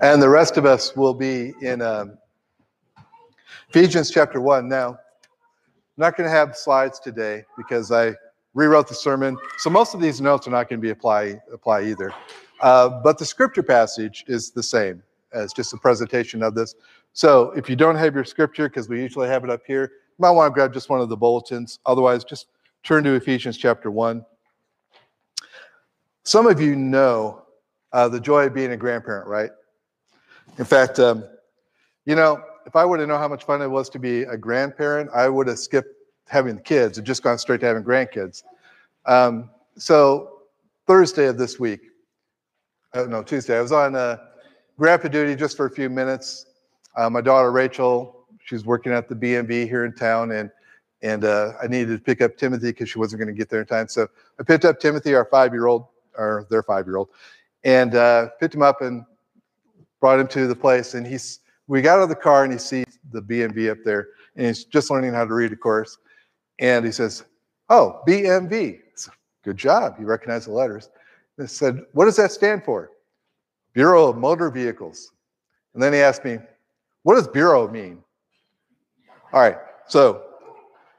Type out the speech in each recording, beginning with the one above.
And the rest of us will be in um, Ephesians chapter 1. Now, I'm not going to have slides today because I rewrote the sermon. So most of these notes are not going to be apply, apply either. Uh, but the scripture passage is the same as just a presentation of this. So if you don't have your scripture, because we usually have it up here, you might want to grab just one of the bulletins. Otherwise, just turn to Ephesians chapter 1. Some of you know uh, the joy of being a grandparent, right? In fact, um, you know, if I were to know how much fun it was to be a grandparent, I would have skipped having kids and just gone straight to having grandkids. Um, so Thursday of this week, uh, no, Tuesday, I was on uh, grandpa duty just for a few minutes. Uh, my daughter Rachel, she's working at the BMV here in town, and and uh, I needed to pick up Timothy because she wasn't going to get there in time. So I picked up Timothy, our five-year-old, or their five-year-old, and uh, picked him up and brought him to the place. And he's we got out of the car and he sees the BMV up there, and he's just learning how to read, of course. And he says, "Oh, BMV." So, Good job. He recognized the letters. And said, "What does that stand for?" Bureau of Motor Vehicles. And then he asked me, "What does bureau mean?" All right. So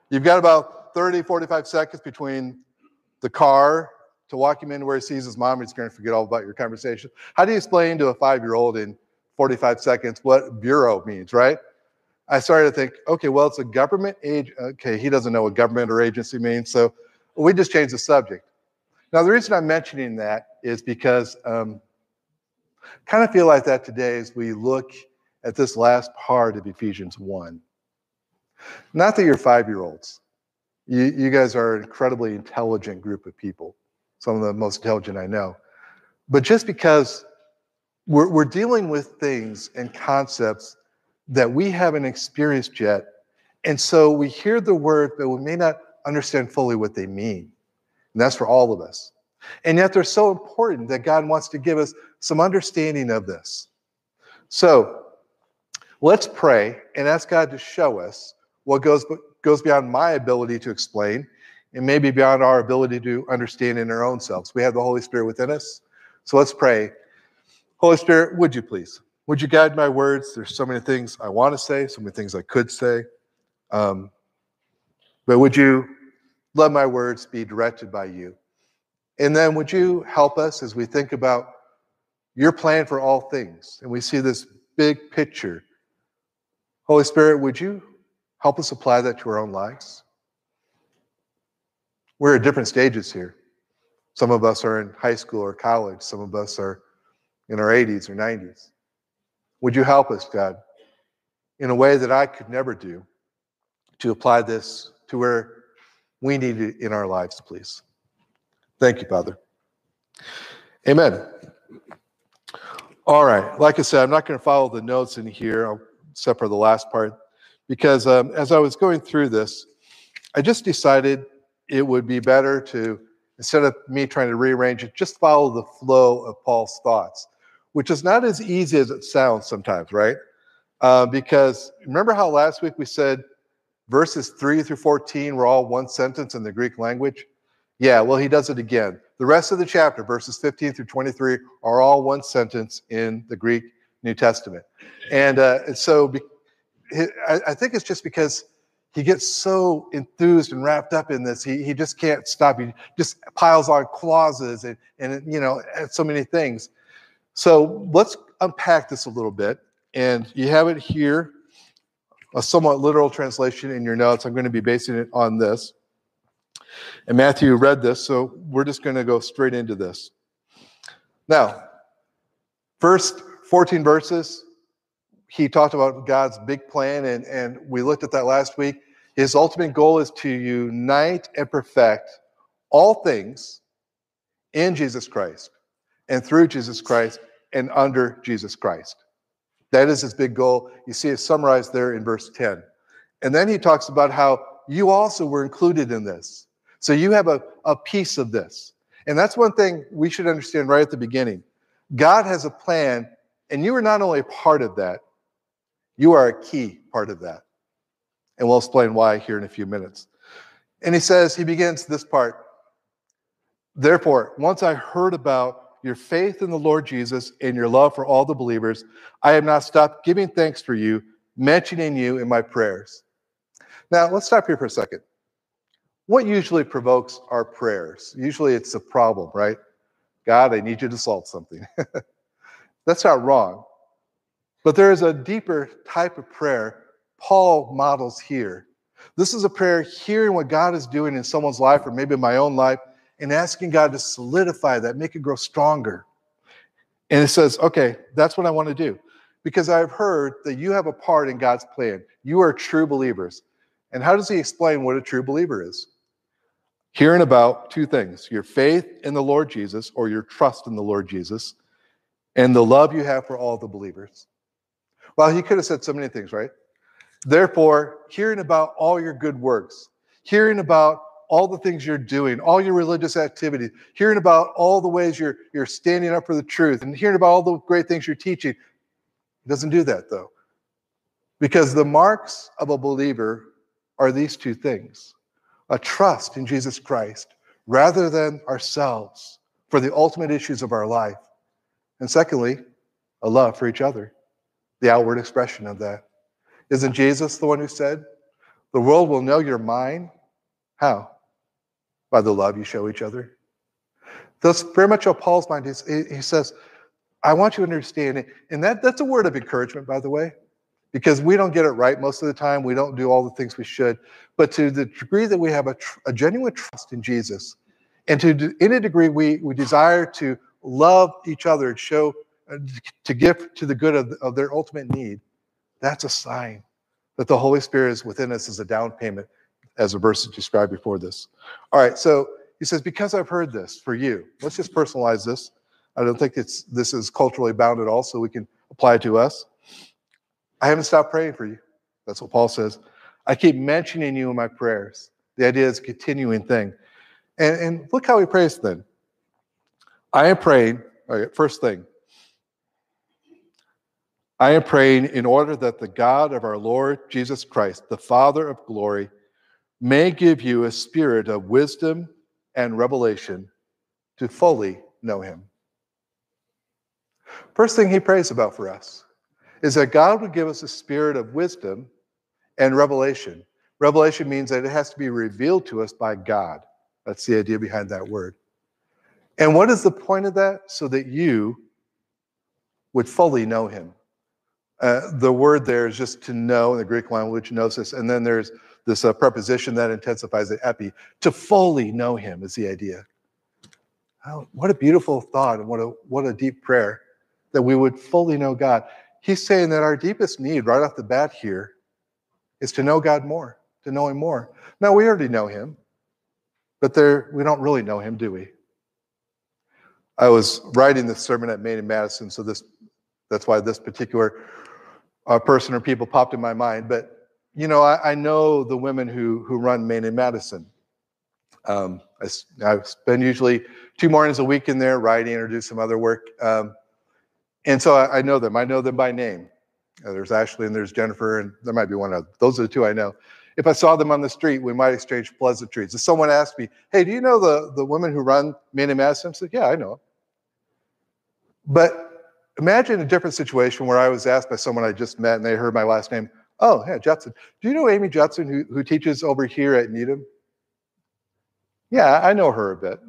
you've got about 30, 45 seconds between the car to walk him in where he sees his mom. He's going to forget all about your conversation. How do you explain to a five-year-old in 45 seconds what bureau means, right? I started to think, okay, well, it's a government age. Okay, he doesn't know what government or agency means, so we just changed the subject. Now, the reason I'm mentioning that is because um, kind of feel like that today as we look at this last part of Ephesians 1. Not that you're five-year-olds. You, you guys are an incredibly intelligent group of people, some of the most intelligent I know. But just because we're, we're dealing with things and concepts that we haven't experienced yet. And so we hear the word, but we may not understand fully what they mean. And that's for all of us. And yet they're so important that God wants to give us some understanding of this. So let's pray and ask God to show us what goes, goes beyond my ability to explain and maybe beyond our ability to understand in our own selves. We have the Holy Spirit within us. So let's pray Holy Spirit, would you please? Would you guide my words? There's so many things I want to say, so many things I could say. Um, but would you let my words be directed by you? And then would you help us as we think about your plan for all things and we see this big picture? Holy Spirit, would you help us apply that to our own lives? We're at different stages here. Some of us are in high school or college, some of us are in our 80s or 90s. Would you help us, God, in a way that I could never do to apply this to where we need it in our lives, please? Thank you, Father. Amen. All right. Like I said, I'm not going to follow the notes in here, except for the last part, because um, as I was going through this, I just decided it would be better to, instead of me trying to rearrange it, just follow the flow of Paul's thoughts which is not as easy as it sounds sometimes, right? Uh, because remember how last week we said verses 3 through 14 were all one sentence in the Greek language? Yeah, well, he does it again. The rest of the chapter, verses 15 through 23, are all one sentence in the Greek New Testament. And, uh, so be, I, I think it's just because he gets so enthused and wrapped up in this, he, he just can't stop. He just piles on clauses and, and you know, so many things. So let's unpack this a little bit. And you have it here, a somewhat literal translation in your notes. I'm going to be basing it on this. And Matthew read this, so we're just going to go straight into this. Now, first 14 verses, he talked about God's big plan, and, and we looked at that last week. His ultimate goal is to unite and perfect all things in Jesus Christ and through Jesus Christ and under Jesus Christ. That is his big goal. You see it summarized there in verse 10. And then he talks about how you also were included in this. So you have a, a piece of this. And that's one thing we should understand right at the beginning. God has a plan, and you are not only a part of that, you are a key part of that. And we'll explain why here in a few minutes. And he says, he begins this part. Therefore, once I heard about your faith in the Lord Jesus and your love for all the believers, I have not stopped giving thanks for you, mentioning you in my prayers. Now, let's stop here for a second. What usually provokes our prayers? Usually it's a problem, right? God, I need you to solve something. That's not wrong. But there is a deeper type of prayer Paul models here. This is a prayer hearing what God is doing in someone's life or maybe in my own life and asking God to solidify that, make it grow stronger. And it says, okay, that's what I want to do. Because I've heard that you have a part in God's plan. You are true believers. And how does he explain what a true believer is? Hearing about two things your faith in the Lord Jesus or your trust in the Lord Jesus, and the love you have for all the believers. Well, he could have said so many things, right? Therefore, hearing about all your good works, hearing about all the things you're doing, all your religious activities, hearing about all the ways you're, you're standing up for the truth, and hearing about all the great things you're teaching. He doesn't do that, though. Because the marks of a believer are these two things a trust in Jesus Christ rather than ourselves for the ultimate issues of our life. And secondly, a love for each other, the outward expression of that. Isn't Jesus the one who said, The world will know you're mine? How? by the love you show each other. That's very much how Paul's mind is. He says, I want you to understand it. And that, that's a word of encouragement, by the way, because we don't get it right most of the time. We don't do all the things we should. But to the degree that we have a, tr- a genuine trust in Jesus, and to in a degree we, we desire to love each other and show, Uh, to give to the good of, of their ultimate need, that's a sign that the Holy Spirit is within us as a down payment as a verse described before this. All right, so he says, because I've heard this for you, let's just personalize this. I don't think it's this is culturally bound at all, so we can apply it to us. I haven't stopped praying for you. That's what Paul says. I keep mentioning you in my prayers. The idea is a continuing thing. And, and look how he prays then. I am praying, all right, first thing. I am praying in order that the God of our Lord Jesus Christ, the Father of glory, may give you a spirit of wisdom and revelation to fully know him. First thing he prays about for us is that God would give us a spirit of wisdom and revelation. Revelation means that it has to be revealed to us by God. That's the idea behind that word. And what is the point of that? So that you would fully know him. Uh, the word there is just to know in the Greek language, gnosis, and then there's this uh, preposition that intensifies the epi. To fully know him is the idea. Oh, what a beautiful thought and what a, what a deep prayer that we would fully know God. He's saying that our deepest need right off the bat here is to know God more, to know him more. Now, we already know him, but there, we don't really know him, do we? I was writing this sermon at Maine and Madison, so this that's why this particular uh, person or people popped in my mind. But you know, I, I, know the women who who run Maine and Madison. Um, I, I, spend usually two mornings a week in there writing or do some other work, um, and so I, I, know them. I know them by name. Uh, there's Ashley and there's Jennifer, and there might be one other. Those are the two I know. If I saw them on the street, we might exchange pleasantries. If someone asked me, "Hey, do you know the the women who run Maine and Madison?" I said, "Yeah, I know." But imagine a different situation where I was asked by someone I just met and they heard my last name. Oh, yeah, Judson. Do you know Amy Judson who, who teaches over here at Needham? Yeah, I know her a bit.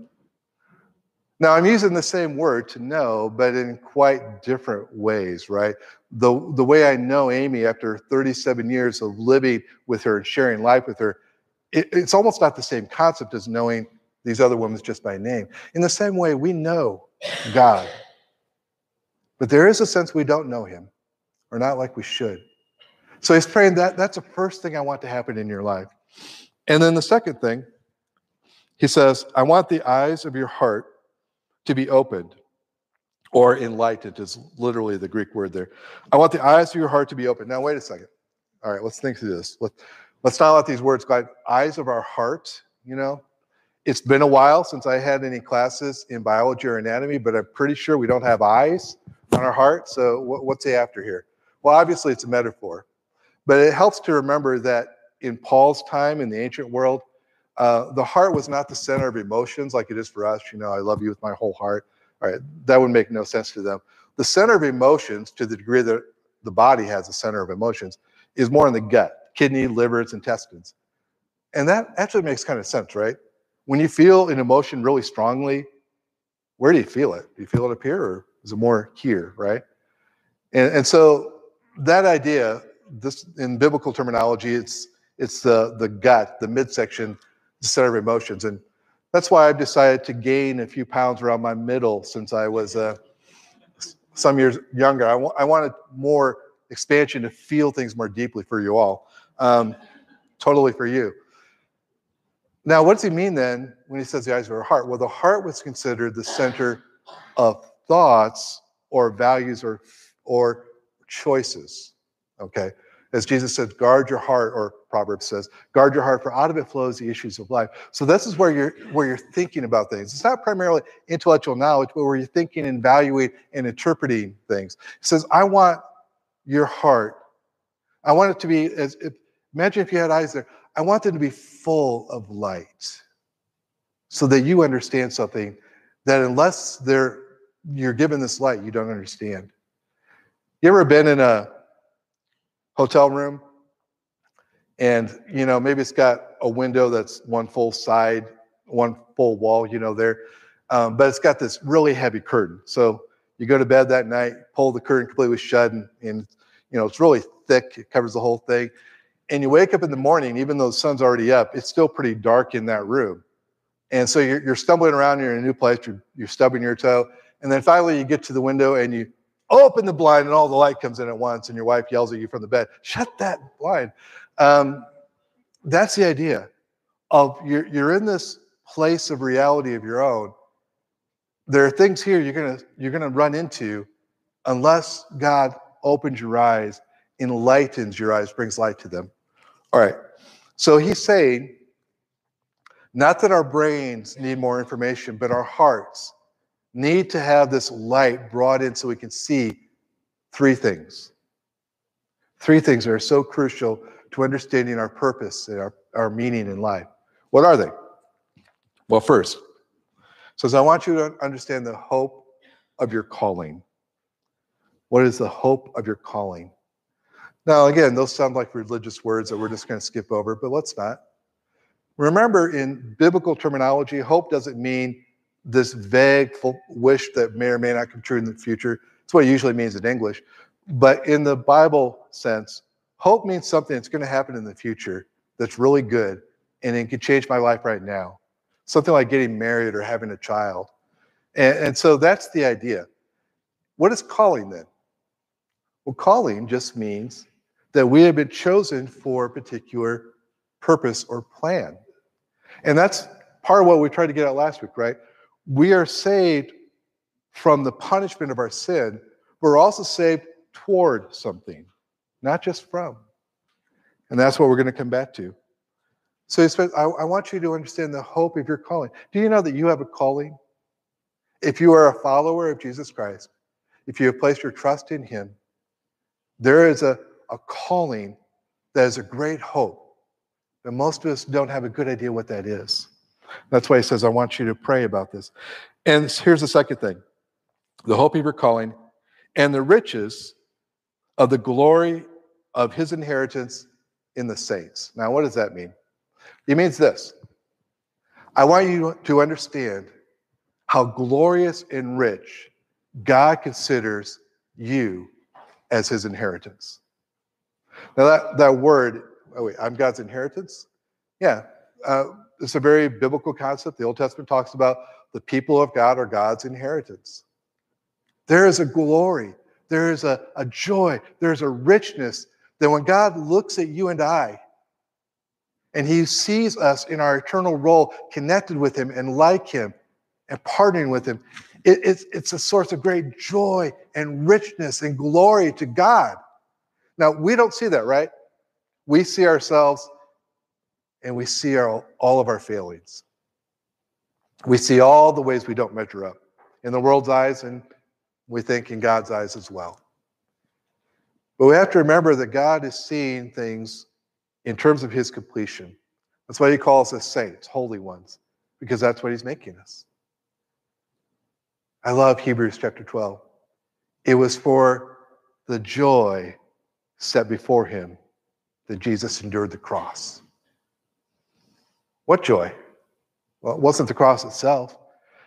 Now, I'm using the same word to know, but in quite different ways, right? The, the way I know Amy after 37 years of living with her and sharing life with her, it, it's almost not the same concept as knowing these other women just by name. In the same way, we know God, but there is a sense we don't know Him, or not like we should. So he's praying that that's the first thing I want to happen in your life. And then the second thing, he says, I want the eyes of your heart to be opened or enlightened is literally the Greek word there. I want the eyes of your heart to be open. Now, wait a second. All right, let's think through this. Let, let's not let these words go. Eyes of our heart, you know. It's been a while since I had any classes in biology or anatomy, but I'm pretty sure we don't have eyes on our heart. So, what, what's he after here? Well, obviously, it's a metaphor. But it helps to remember that in Paul's time in the ancient world, uh, the heart was not the center of emotions like it is for us. You know, I love you with my whole heart. All right, that would make no sense to them. The center of emotions, to the degree that the body has a center of emotions, is more in the gut, kidney, livers, intestines. And that actually makes kind of sense, right? When you feel an emotion really strongly, where do you feel it? Do you feel it up here or is more here, right? And, and so that idea, this in biblical terminology, it's it's the the gut, the midsection, the center of emotions, and that's why I've decided to gain a few pounds around my middle since I was uh, some years younger. I, w- I wanted more expansion to feel things more deeply for you all, um, totally for you. Now, what does he mean then when he says the eyes of our heart? Well, the heart was considered the center of thoughts or values or or choices. Okay. As Jesus said, guard your heart, or Proverbs says, guard your heart, for out of it flows the issues of life. So this is where you're where you're thinking about things. It's not primarily intellectual knowledge, but where you're thinking and evaluating and interpreting things. He says, I want your heart. I want it to be as if imagine if you had eyes there. I want them to be full of light. So that you understand something that unless they're you're given this light, you don't understand. You ever been in a hotel room and you know maybe it's got a window that's one full side, one full wall, you know there, um, but it's got this really heavy curtain. So you go to bed that night, pull the curtain completely shut, and, and you know it's really thick. It covers the whole thing. And you wake up in the morning, even though the sun's already up, it's still pretty dark in that room. And so you're, you're stumbling around, you're in a new place, you're, you're stubbing your toe, and then finally you get to the window and you open the blind and all the light comes in at once and your wife yells at you from the bed shut that blind. Um, that's the idea of you're, you're in this place of reality of your own. There are things here you're gonna you're gonna run into unless god opens your eyes enlightens your eyes brings light to them. All right. So he's saying not that our brains need more information but our hearts need to have this light brought in so we can see three things. Three things that are so crucial to understanding our purpose and our, our meaning in life. What are they? Well, first, says, I want you to understand the hope of your calling. What is the hope of your calling? Now, again, those sound like religious words that we're just going to skip over, but let's not. Remember, in biblical terminology, hope doesn't mean this vague wish that may or may not come true in the future. It's what it usually means in English. But in the Bible sense, hope means something that's going to happen in the future that's really good and it can change my life right now. Something like getting married or having a child. And, and so that's the idea. What is calling then? Well, calling just means that we have been chosen for a particular purpose or plan. And that's part of what we tried to get at last week, right? We are saved from the punishment of our sin. We're also saved toward something, not just from. And that's what we're going to come back to. So I want you to understand the hope of your calling. Do you know that you have a calling? If you are a follower of Jesus Christ, if you have placed your trust in him, there is a, a calling that is a great hope. But most of us don't have a good idea what that is. That's why he says, I want you to pray about this. And here's the second thing the hope of your calling and the riches of the glory of his inheritance in the saints. Now, what does that mean? It means this I want you to understand how glorious and rich God considers you as his inheritance. Now, that, that word, oh wait, I'm God's inheritance? Yeah. Uh, it's a very biblical concept. The Old Testament talks about the people of God are God's inheritance. There is a glory, there is a, a joy, there's a richness that when God looks at you and I, and he sees us in our eternal role connected with him and like him and partnering with him, it, it's, it's a source of great joy and richness and glory to God. Now, we don't see that, right? We see ourselves and we see our, all of our failings. We see all the ways we don't measure up in the world's eyes, and we think in God's eyes as well. But we have to remember that God is seeing things in terms of his completion. That's why he calls us saints, holy ones, because that's what he's making us. I love Hebrews chapter 12. It was for the joy set before him that Jesus endured the cross. What joy? Well, it wasn't the cross itself.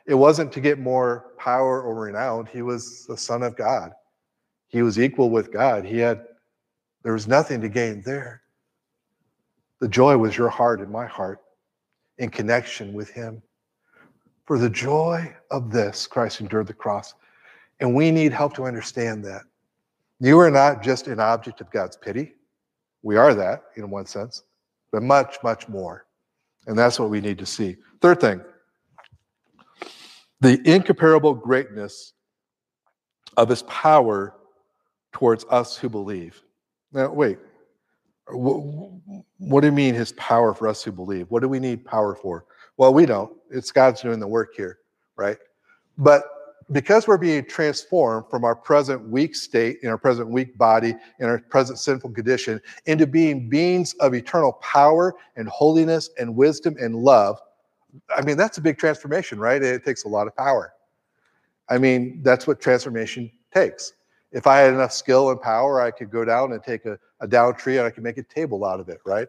It wasn't to get more power or renown. He was the Son of God. He was equal with God. He had, there was nothing to gain there. The joy was your heart and my heart in connection with Him. For the joy of this, Christ endured the cross. And we need help to understand that. You are not just an object of God's pity. We are that in one sense, but much, much more. And that's what we need to see. Third thing the incomparable greatness of his power towards us who believe. Now, wait. What do you mean his power for us who believe? What do we need power for? Well, we don't. It's God's doing the work here, right? But because we're being transformed from our present weak state, in our present weak body, in our present sinful condition, into being beings of eternal power and holiness and wisdom and love, I mean, that's a big transformation, right? It takes a lot of power. I mean, that's what transformation takes. If I had enough skill and power, I could go down and take a, a down tree and I could make a table out of it, right?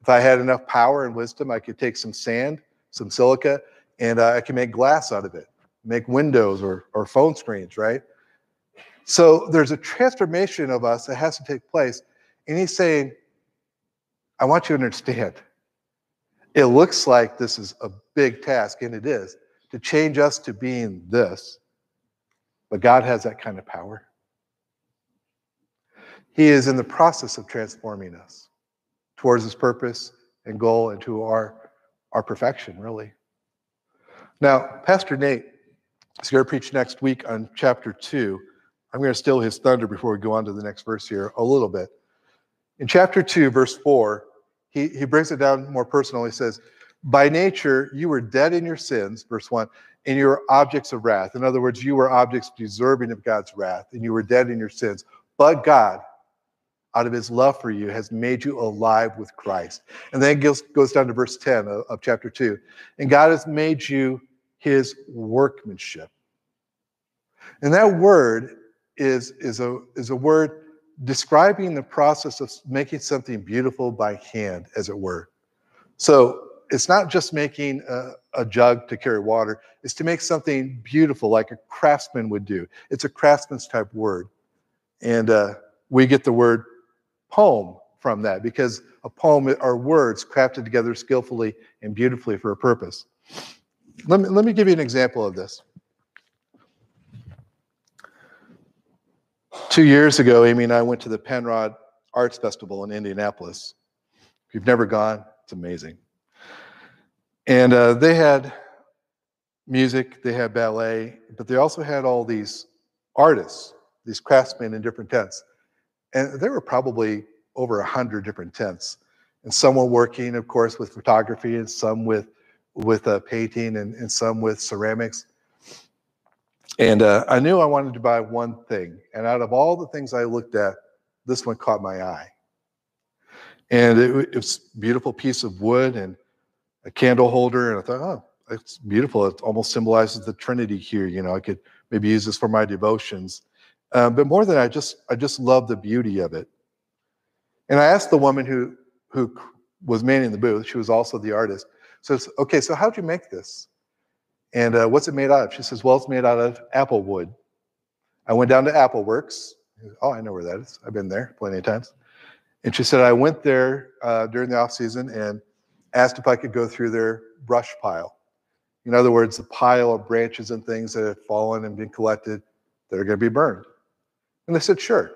If I had enough power and wisdom, I could take some sand, some silica, and uh, I can make glass out of it make windows or, or phone screens, right? So there's a transformation of us that has to take place. And he's saying, I want you to understand. It looks like this is a big task, and it is, to change us to being this. But God has that kind of power. He is in the process of transforming us towards his purpose and goal and to our, our perfection, really. Now, Pastor Nate He's going to preach next week on chapter 2. I'm going to steal his thunder before we go on to the next verse here a little bit. In chapter 2, verse 4, he, he brings it down more personal. He says, By nature, you were dead in your sins, verse 1, and you were objects of wrath. In other words, you were objects deserving of God's wrath, and you were dead in your sins. But God, out of his love for you, has made you alive with Christ. And then it goes, goes down to verse 10 of, of chapter 2. And God has made you his workmanship. And that word is, is, a, is a word describing the process of making something beautiful by hand, as it were. So it's not just making a, a, jug to carry water, it's to make something beautiful like a craftsman would do. It's a craftsman's type word. And uh, we get the word poem from that because a poem are words crafted together skillfully and beautifully for a purpose. Let me, let me give you an example of this. Two years ago, Amy and I went to the Penrod Arts Festival in Indianapolis. If you've never gone, it's amazing. And uh, they had music, they had ballet, but they also had all these artists, these craftsmen in different tents. And there were probably over a hundred different tents. And some were working, of course, with photography, and some with with uh, painting and, and some with ceramics. And uh, I knew I wanted to buy one thing. And out of all the things I looked at, this one caught my eye. And it, it was a beautiful piece of wood and a candle holder. And I thought, oh, it's beautiful. It almost symbolizes the Trinity here. You know, I could maybe use this for my devotions. Um, but more than I just, I just love the beauty of it. And I asked the woman who, who was manning the booth, she was also the artist, so, okay, so how'd you make this? And uh, what's it made out of? She says, well, it's made out of apple wood. I went down to Apple Works. Oh, I know where that is. I've been there plenty of times. And she said, I went there uh, during the off season and asked if I could go through their brush pile. In other words, the pile of branches and things that had fallen and been collected that are going to be burned. And they said, sure.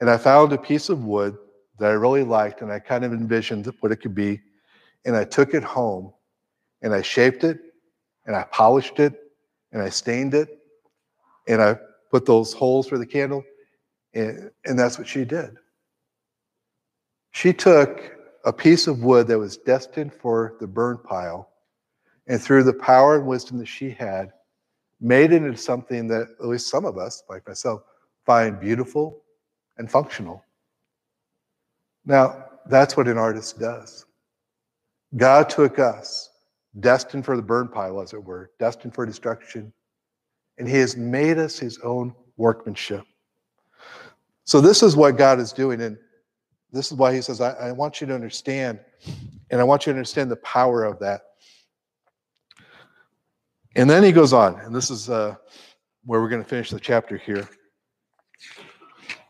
And I found a piece of wood that I really liked, and I kind of envisioned what it could be and I took it home and I shaped it and I polished it and I stained it and I put those holes for the candle. And, and that's what she did. She took a piece of wood that was destined for the burn pile and through the power and wisdom that she had, made it into something that at least some of us, like myself, find beautiful and functional. Now, that's what an artist does. God took us, destined for the burn pile, as it were, destined for destruction, and he has made us his own workmanship. So, this is what God is doing. And this is why he says, I, I want you to understand, and I want you to understand the power of that. And then he goes on, and this is uh, where we're going to finish the chapter here.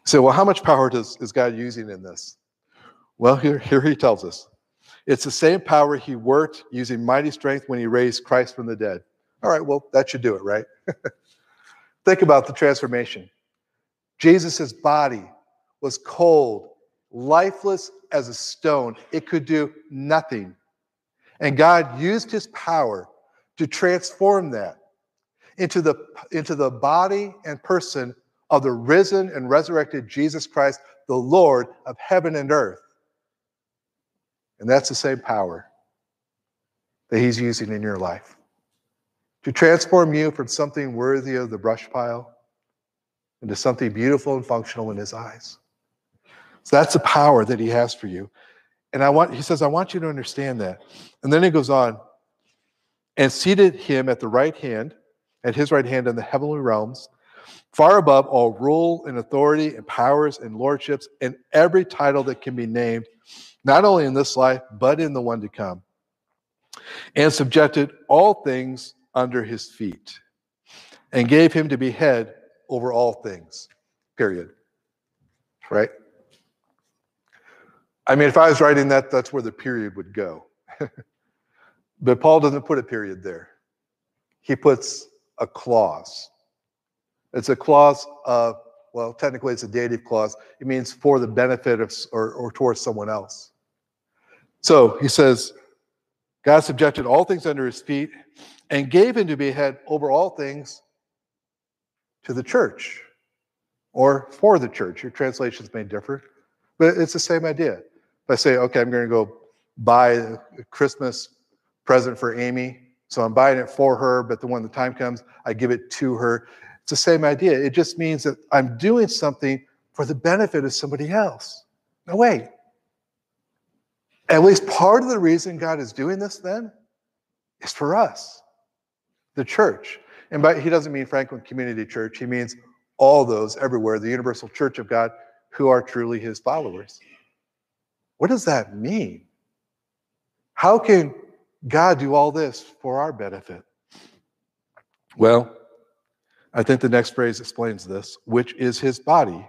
So, well, how much power does, is God using in this? Well, here, here he tells us it's the same power he worked using mighty strength when he raised Christ from the dead. All right, well, that should do it, right? Think about the transformation. Jesus' body was cold, lifeless as a stone. It could do nothing. And God used his power to transform that into the, into the body and person of the risen and resurrected Jesus Christ, the Lord of heaven and earth. And that's the same power that he's using in your life to transform you from something worthy of the brush pile into something beautiful and functional in his eyes. So that's the power that he has for you. And I want, he says, I want you to understand that. And then he goes on, and seated him at the right hand, at his right hand in the heavenly realms, far above all rule and authority and powers and lordships and every title that can be named, not only in this life, but in the one to come, and subjected all things under his feet, and gave him to be head over all things. Period. Right? I mean, if I was writing that, that's where the period would go. but Paul doesn't put a period there, he puts a clause. It's a clause of, well, technically it's a dative clause. It means for the benefit of or, or towards someone else. So he says, God subjected all things under his feet and gave him to be head over all things to the church or for the church. Your translations may differ, but it's the same idea. If I say, okay, I'm going to go buy a Christmas present for Amy, so I'm buying it for her, but then when the time comes, I give it to her. It's the same idea. It just means that I'm doing something for the benefit of somebody else. No, wait. At least part of the reason God is doing this then is for us, the church. And by he doesn't mean Franklin Community Church, he means all those everywhere, the universal church of God who are truly his followers. What does that mean? How can God do all this for our benefit? Well, I think the next phrase explains this, which is his body,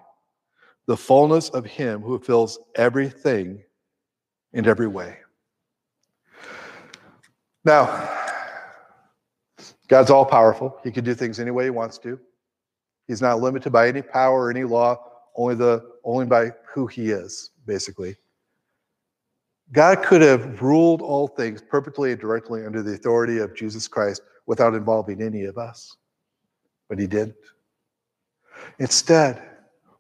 the fullness of him who fills everything in every way. Now, God's all powerful. He can do things any way he wants to. He's not limited by any power or any law, only the only by who he is, basically. God could have ruled all things perfectly and directly under the authority of Jesus Christ without involving any of us. But he didn't. Instead,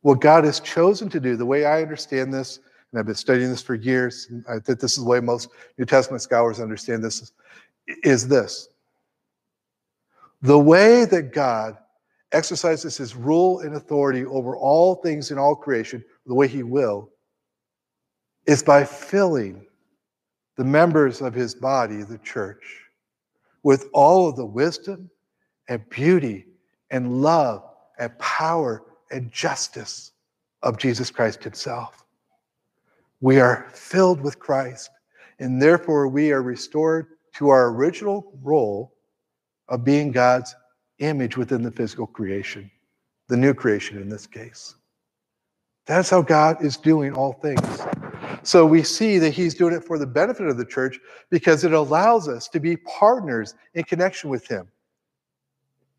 what God has chosen to do, the way I understand this, and I've been studying this for years, I think this is the way most New Testament scholars understand this, is this the way that God exercises his rule and authority over all things in all creation, the way he will, is by filling the members of his body, the church, with all of the wisdom and beauty and love and power and justice of Jesus Christ himself. We are filled with Christ, and therefore we are restored to our original role of being God's image within the physical creation, the new creation in this case. That's how God is doing all things. So we see that He's doing it for the benefit of the church because it allows us to be partners in connection with Him.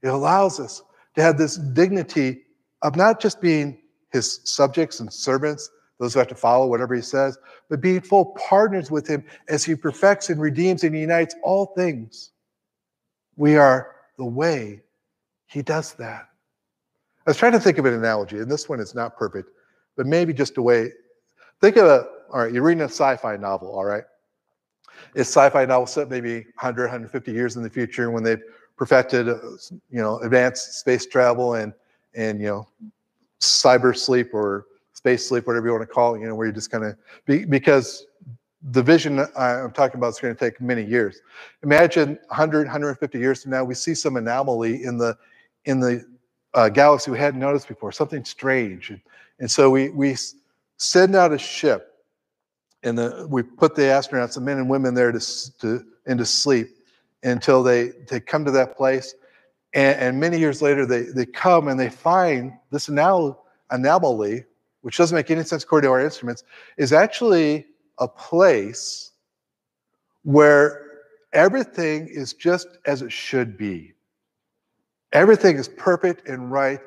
It allows us to have this dignity of not just being His subjects and servants, those who have to follow whatever He says, but being full partners with Him as He perfects and redeems and unites all things. We are the way he does that. I was trying to think of an analogy, and this one is not perfect, but maybe just a way. Think of a, all right, you're reading a sci fi novel, all right? It's sci fi novel set maybe 100, 150 years in the future when they've perfected, uh, you know, advanced space travel and, and, you know, cyber sleep or space sleep, whatever you want to call it, you know, where you're just kind of, be, because the vision I'm talking about is going to take many years. Imagine 100, 150 years from now, we see some anomaly in the in the uh, galaxy we hadn't noticed before, something strange. And, and so we, we send out a ship and the, we put the astronauts, the men and women there to, to into sleep until they, they come to that place. And, and many years later, they, they come and they find this anal- anomaly, which doesn't make any sense according to our instruments, is actually a place where everything is just as it should be. Everything is perfect and right,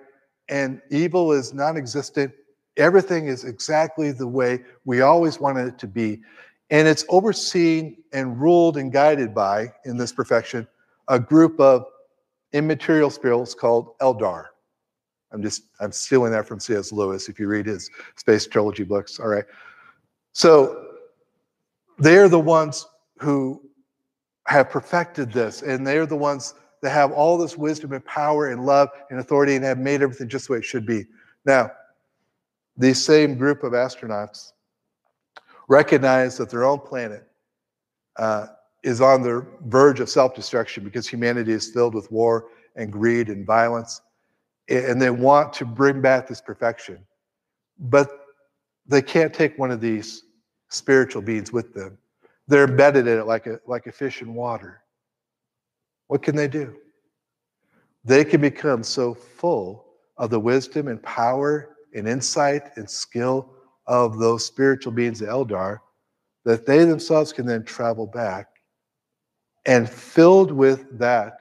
and evil is non existent. Everything is exactly the way we always wanted it to be. And it's overseen and ruled and guided by, in this perfection, a group of immaterial spirits called Eldar. I'm just, I'm stealing that from C.S. Lewis if you read his space trilogy books. All right. So they're the ones who have perfected this, and they're the ones that have all this wisdom and power and love and authority and have made everything just the way it should be. Now, these same group of astronauts recognize that their own planet uh, is on the verge of self destruction because humanity is filled with war and greed and violence. And they want to bring back this perfection. But they can't take one of these spiritual beings with them. They're embedded in it like a, like a fish in water. What can they do? They can become so full of the wisdom and power and insight and skill of those spiritual beings, the Eldar, that they themselves can then travel back and filled with that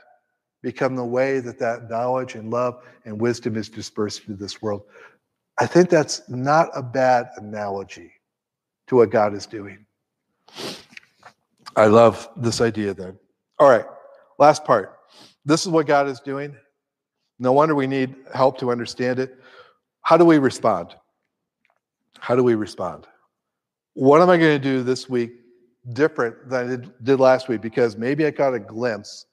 become the way that that knowledge and love and wisdom is dispersed into this world. I think that's not a bad analogy to what God is doing. I love this idea then. All right, last part. This is what God is doing. No wonder we need help to understand it. How do we respond? How do we respond? What am I going to do this week different than I did, did last week? Because maybe I got a glimpse.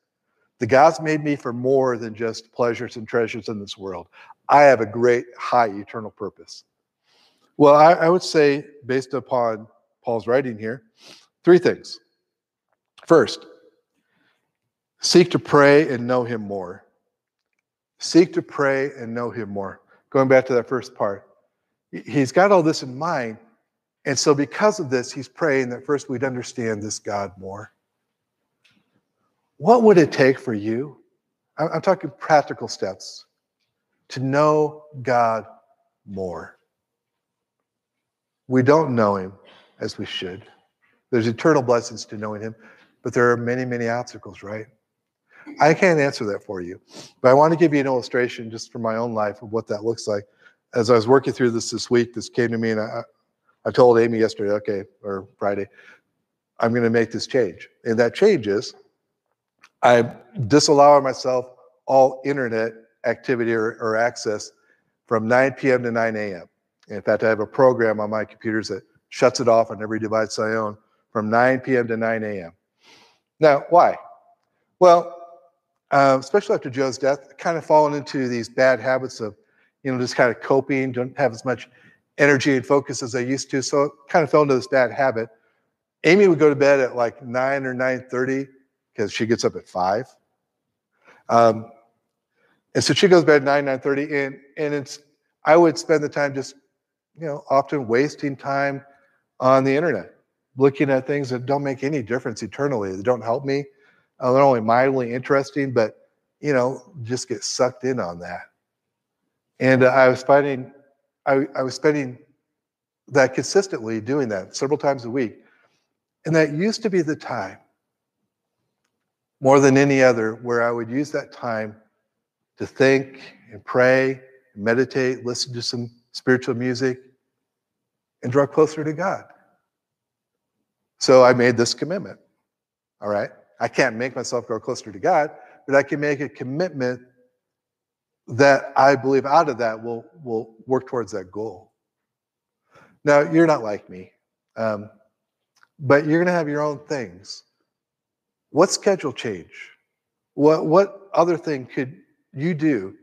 The God's made me for more than just pleasures and treasures in this world. I have a great, high, eternal purpose. Well, I, I would say, based upon Paul's writing here, three things. First, seek to pray and know him more. Seek to pray and know him more. Going back to that first part, he's got all this in mind. And so, because of this, he's praying that first we'd understand this God more. What would it take for you? I'm talking practical steps to know God more. We don't know him as we should. There's eternal blessings to knowing him, but there are many, many obstacles, right? I can't answer that for you, but I want to give you an illustration just from my own life of what that looks like. As I was working through this this week, this came to me, and I, I told Amy yesterday, okay, or Friday, I'm going to make this change. And that change is I'm disallowing myself all internet activity or, or access from 9 p.m. to 9 a.m. In fact, I have a program on my computers that shuts it off on every device I own from 9 p.m. to 9 a.m. Now, why? Well, uh, especially after Joe's death, kind of fallen into these bad habits of, you know, just kind of coping, don't have as much energy and focus as I used to. So kind of fell into this bad habit. Amy would go to bed at like 9 or 9.30 because she gets up at 5. Um, and so she goes to bed at 9, 9.30. And, and it's, I would spend the time just, you know, often wasting time on the internet, looking at things that don't make any difference eternally. They don't help me. Uh, they're only mildly interesting, but you know, just get sucked in on that. And uh, I was finding, I, I was spending that consistently doing that several times a week. And that used to be the time, more than any other, where I would use that time to think and pray, and meditate, listen to some spiritual music, and draw closer to God. So I made this commitment. All right. I can't make myself grow closer to God, but I can make a commitment that I believe out of that will will work towards that goal. Now you're not like me, um, but you're to have your own things. What schedule change? What what other thing could you do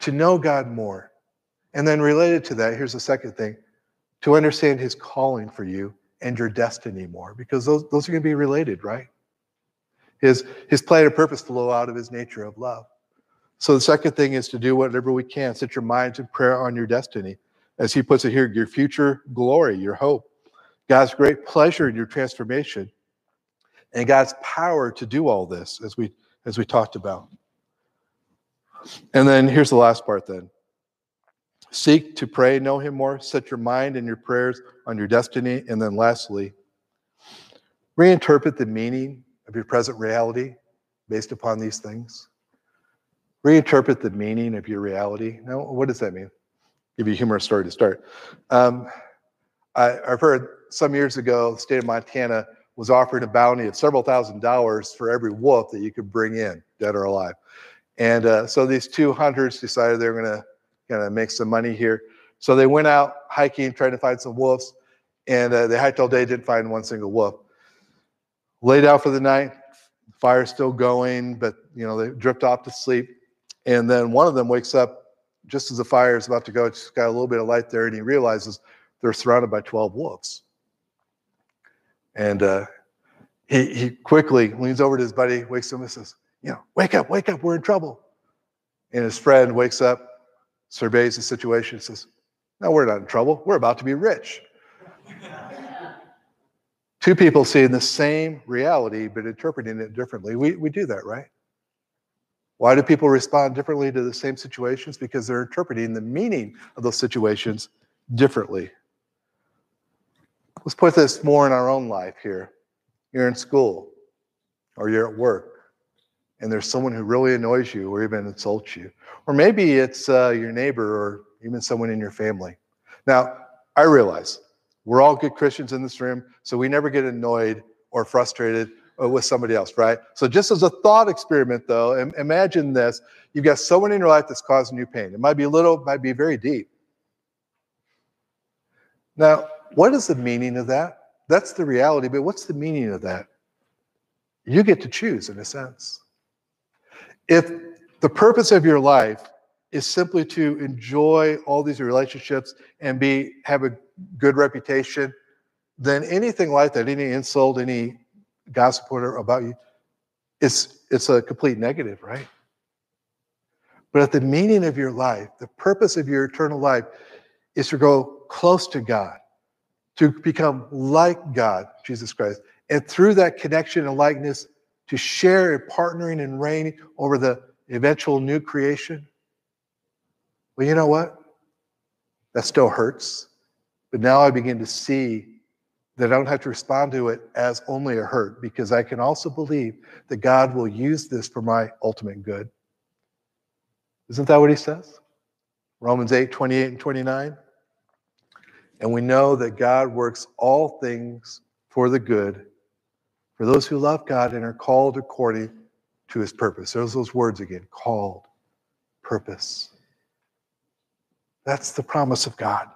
to know God more? And then related to that, here's the second thing: to understand His calling for you and your destiny more, because those those are going to be related, right? His, his plan and purpose flow out of his nature of love. So the second thing is to do whatever we can. Set your mind to prayer on your destiny. As he puts it here, your future glory, your hope, God's great pleasure in your transformation, and God's power to do all this, as we as we talked about. And then here's the last part then. Seek to pray, know him more, set your mind and your prayers on your destiny. And then lastly, reinterpret the meaning of your present reality based upon these things. Reinterpret the meaning of your reality. Now, what does that mean? Give you a humorous story to start. Um, I, I've heard some years ago, the state of Montana was offering a bounty of several thousand dollars for every wolf that you could bring in, dead or alive. And uh, so these two hunters decided they were going to kind of make some money here. So they went out hiking, trying to find some wolves, and uh, they hiked all day, didn't find one single wolf. Laid out for the night, fire still going, but you know they drift off to sleep. And then one of them wakes up just as the fire is about to go. It's got a little bit of light there, and he realizes they're surrounded by 12 wolves. And uh, he, he quickly leans over to his buddy, wakes him, and says, You know, wake up, wake up, we're in trouble. And his friend wakes up, surveys the situation, says, No, we're not in trouble. We're about to be rich. Two people seeing the same reality, but interpreting it differently. We, we do that, right? Why do people respond differently to the same situations? Because they're interpreting the meaning of those situations differently. Let's put this more in our own life here. You're in school or you're at work and there's someone who really annoys you or even insults you. Or maybe it's uh, your neighbor or even someone in your family. Now, I realize we're all good Christians in this room, so we never get annoyed or frustrated uh, with somebody else, right? So, just as a thought experiment, though, imagine this: you've got someone in your life that's causing you pain. It might be little, it might be very deep. Now, what is the meaning of that? That's the reality, but what's the meaning of that? You get to choose, in a sense. If the purpose of your life is simply to enjoy all these relationships and be have a good reputation, then anything like that, any insult, any gossip about you, it's it's a complete negative, right? But if the meaning of your life, the purpose of your eternal life is to go close to God, to become like God, Jesus Christ. And through that connection and likeness, to share in partnering and reigning over the eventual new creation. Well, you know what? That still hurts. But now I begin to see that I don't have to respond to it as only a hurt because I can also believe that God will use this for my ultimate good. Isn't that what he says? Romans 8, 28 and 29. And we know that God works all things for the good for those who love God and are called according to his purpose. There's those words again called, purpose. That's the promise of God.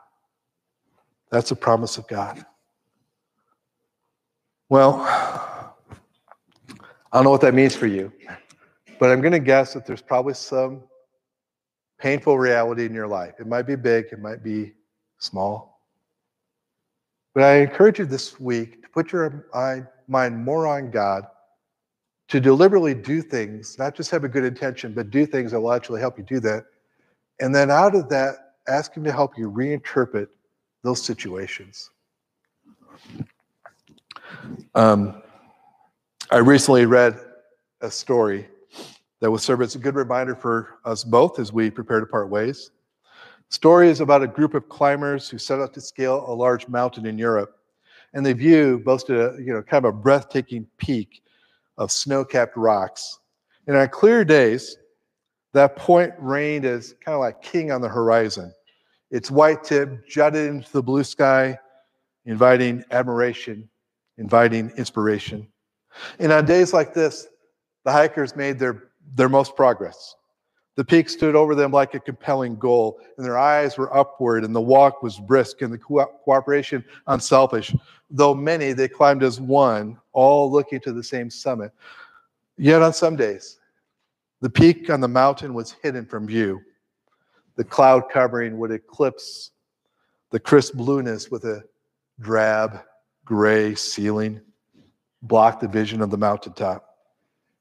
That's the promise of God. Well, I don't know what that means for you, but I'm going to guess that there's probably some painful reality in your life. It might be big, it might be small. But I encourage you this week to put your mind more on God, to deliberately do things, not just have a good intention, but do things that will actually help you do that. And then out of that, ask Him to help you reinterpret those situations. Um, I recently read a story that will serve as a good reminder for us both as we prepare to part ways story is about a group of climbers who set out to scale a large mountain in Europe. And the view boasted a you know kind of a breathtaking peak of snow-capped rocks. And on clear days, that point reigned as kind of like king on the horizon. Its white tip jutted into the blue sky, inviting admiration, inviting inspiration. And on days like this, the hikers made their, their most progress. The peak stood over them like a compelling goal, and their eyes were upward, and the walk was brisk, and the co- cooperation unselfish. Though many, they climbed as one, all looking to the same summit. Yet on some days, the peak on the mountain was hidden from view. The cloud covering would eclipse the crisp blueness with a drab gray ceiling, block the vision of the mountaintop.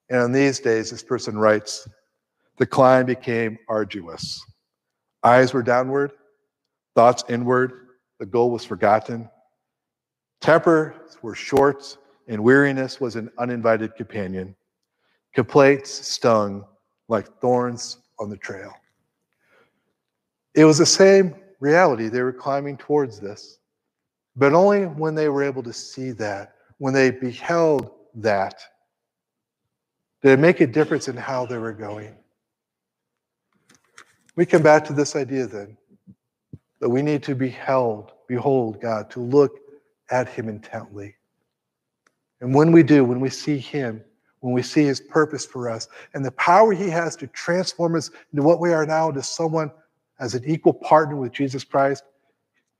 And on these days, this person writes, the climb became arduous. Eyes were downward, thoughts inward, the goal was forgotten. Tempers were short, and weariness was an uninvited companion. Complaints stung like thorns on the trail. It was the same reality. They were climbing towards this, but only when they were able to see that, when they beheld that, did it make a difference in how they were going. We come back to this idea then that we need to beheld, behold God, to look at Him intently. And when we do, when we see Him, when we see His purpose for us, and the power He has to transform us into what we are now, to someone as an equal partner with Jesus Christ.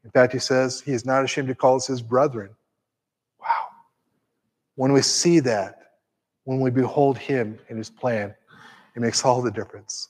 In fact, He says He is not ashamed to call us His brethren. Wow. When we see that, when we behold Him and His plan, it makes all the difference.